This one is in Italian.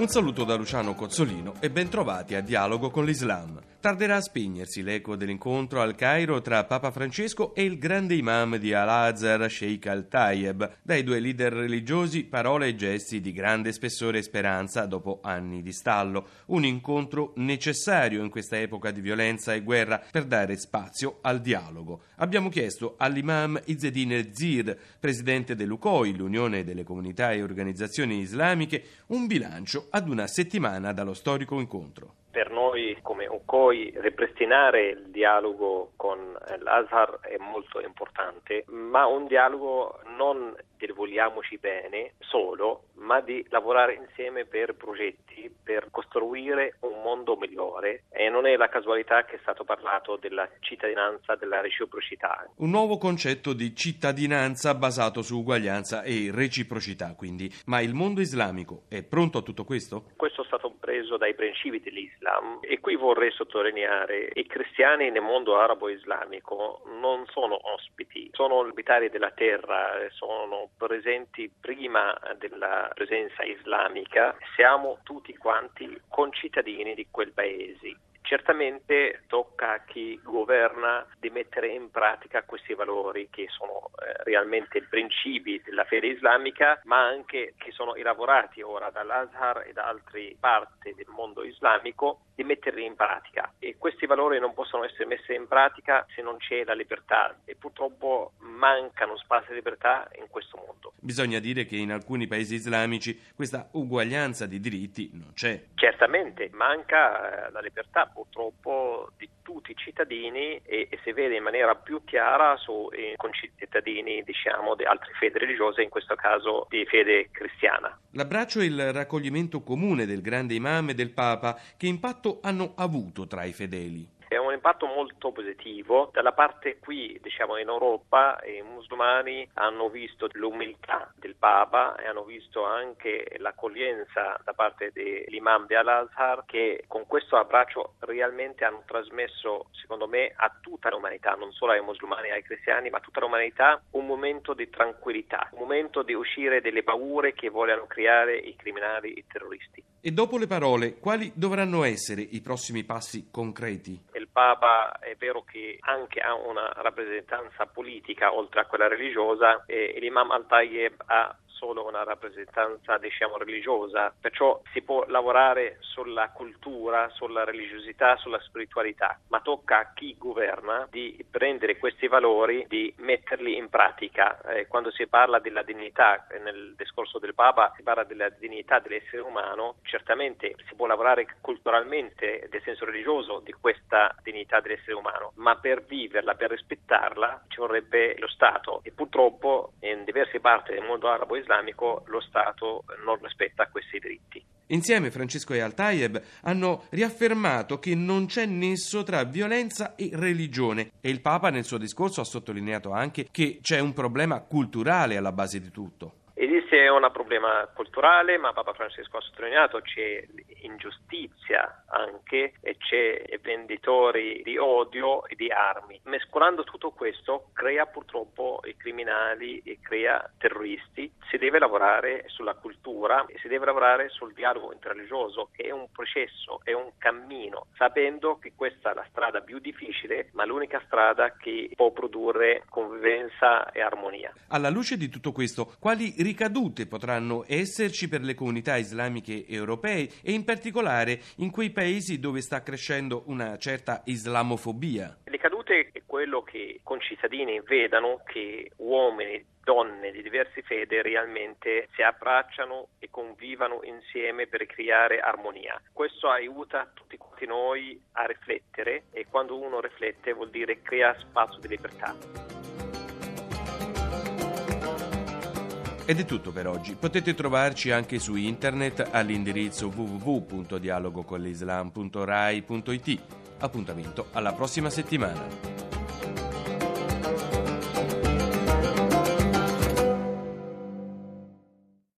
Un saluto da Luciano Cozzolino e bentrovati a Dialogo con l'Islam. Tarderà a spegnersi l'eco dell'incontro al Cairo tra Papa Francesco e il grande imam di Al-Azhar, Sheikh Al-Tayeb. Dai due leader religiosi parole e gesti di grande spessore e speranza dopo anni di stallo. Un incontro necessario in questa epoca di violenza e guerra per dare spazio al dialogo. Abbiamo chiesto all'imam Izzedine Zir, presidente dell'UCOI, l'Unione delle Comunità e Organizzazioni Islamiche, un bilancio ad una settimana dallo storico incontro per noi come UCOI ripristinare il dialogo con l'Azhar è molto importante, ma un dialogo non del vogliamoci bene solo, ma di lavorare insieme per progetti, per costruire un mondo migliore e non è la casualità che è stato parlato della cittadinanza, della reciprocità. Un nuovo concetto di cittadinanza basato su uguaglianza e reciprocità, quindi. Ma il mondo islamico è pronto a tutto questo? Questo preso dai principi dell'Islam e qui vorrei sottolineare i cristiani nel mondo arabo-islamico non sono ospiti, sono abitari della terra, sono presenti prima della presenza islamica, siamo tutti quanti concittadini di quel paese. Certamente tocca a chi governa di mettere in pratica questi valori che sono eh, realmente i principi della fede islamica, ma anche che sono elaborati ora dall'Azhar e da altre parti del mondo islamico di metterli in pratica e questi valori non possono essere messi in pratica se non c'è la libertà e purtroppo mancano spazi di libertà in questo mondo. Bisogna dire che in alcuni paesi islamici questa uguaglianza di diritti non c'è. Certamente manca eh, la libertà purtroppo di tutti i cittadini e, e si vede in maniera più chiara sui concittadini diciamo di altre fedi religiose, in questo caso di fede cristiana. L'abbraccio e il raccoglimento comune del grande imam e del Papa che impatto hanno avuto tra i fedeli? Impatto molto positivo. Dalla parte qui, diciamo in Europa, i musulmani hanno visto l'umiltà del Papa e hanno visto anche l'accoglienza da parte dell'imam di Al-Azhar che con questo abbraccio realmente hanno trasmesso, secondo me, a tutta l'umanità, non solo ai musulmani e ai cristiani, ma a tutta l'umanità, un momento di tranquillità, un momento di uscire dalle paure che vogliono creare i criminali e i terroristi. E dopo le parole, quali dovranno essere i prossimi passi concreti? Papa è vero che anche ha una rappresentanza politica oltre a quella religiosa e l'Imam Al-Tayyib ha solo una rappresentanza diciamo religiosa, perciò si può lavorare sulla cultura, sulla religiosità, sulla spiritualità, ma tocca a chi governa di prendere questi valori, di metterli in pratica. Eh, quando si parla della dignità, nel discorso del Papa si parla della dignità dell'essere umano, certamente si può lavorare culturalmente nel senso religioso di questa dignità dell'essere umano, ma per viverla, per rispettarla ci vorrebbe lo Stato e purtroppo in diverse parti del mondo arabo e islamico lo Stato non rispetta questi diritti. Insieme Francesco e Al-Tayeb hanno riaffermato che non c'è nesso tra violenza e religione e il Papa nel suo discorso ha sottolineato anche che c'è un problema culturale alla base di tutto. Esiste un problema culturale, ma Papa Francesco ha sottolineato c'è ingiustizia anche e c'è venditori di odio e di armi. Mescolando tutto questo crea purtroppo i criminali e crea terroristi. Si deve lavorare sulla cultura e si deve lavorare sul dialogo interreligioso che è un processo, è un cammino, sapendo che questa è la strada più difficile, ma l'unica strada che può produrre convivenza e armonia. Alla luce di tutto questo, quali ricadute potranno esserci per le comunità islamiche europee e in particolare in quei paesi dove sta crescendo una certa islamofobia? Le ricadute è quello che concittadini vedano che uomini donne di diverse fedi realmente si abbracciano e convivano insieme per creare armonia. Questo aiuta tutti quanti noi a riflettere e quando uno riflette vuol dire crea spazio di libertà. Ed è tutto per oggi. Potete trovarci anche su internet all'indirizzo www.dialogoconlislam.rai.it. Appuntamento alla prossima settimana.